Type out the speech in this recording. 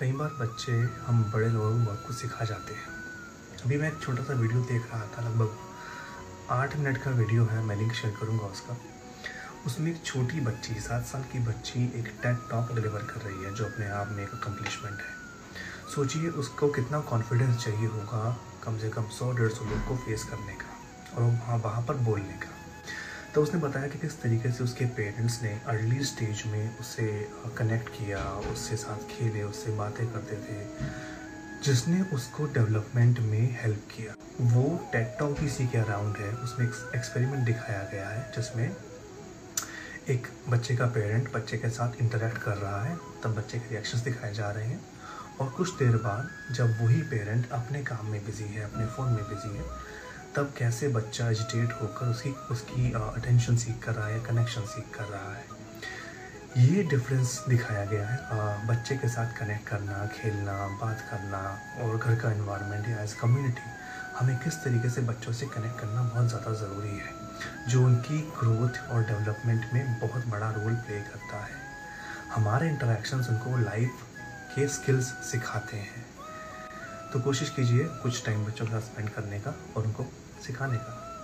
कई बार बच्चे, हम बड़े लोगों को बहुत कुछ सिखा जाते हैं। अभी मैं एक छोटा सा वीडियो देख रहा था लगभग आठ मिनट का वीडियो है, मैं लिंक शेयर करूँगा उसका। उसमें एक छोटी बच्ची, सात साल की बच्ची एक टेक टॉक डिलीवर कर रही है, जो अपने आप में एक अकम्पलिशमेंट है। सोचिए, उसको कितना कॉन्फिडेंस चाहिए होगा कम से कम सौ डेढ़ सौ लोग को फेस करने का और वहाँ वहाँ पर बोलने का। तो उसने बताया कि किस तरीके से उसके पेरेंट्स ने अर्ली स्टेज में उसे कनेक्ट किया उसके साथ खेले, उससे बातें करते थे। जिसने उसको डेवलपमेंट में हेल्प किया। वो टेकटॉक सी के अराउंड है। उसमें एक एक्सपेरिमेंट दिखाया गया है, जिसमें एक बच्चे का पेरेंट बच्चे के साथ इंटरेक्ट कर रहा है, तब बच्चे के रिएक्शंस दिखाए जा रहे हैं। और कुछ देर बाद जब वही पेरेंट अपने काम में बिज़ी है, अपने फ़ोन में बिज़ी है तब कैसे बच्चा एजिटेट होकर उसकी उसकी अटेंशन सीख कर रहा है कनेक्शन सीख कर रहा है? ये डिफरेंस दिखाया गया है आ, बच्चे के साथ कनेक्ट करना खेलना बात करना और घर का इन्वायरमेंट या एज कम्युनिटी हमें किस तरीके से बच्चों से कनेक्ट करना बहुत ज़्यादा ज़रूरी है जो उनकी ग्रोथ और डेवलपमेंट में बहुत बड़ा रोल प्ले करता है। हमारे इंटरेक्शंस उनको लाइफ के स्किल्स सिखाते हैं। तो कोशिश कीजिए कुछ टाइम बच्चों के साथ स्पेंड करने का और उनको सिखाने का।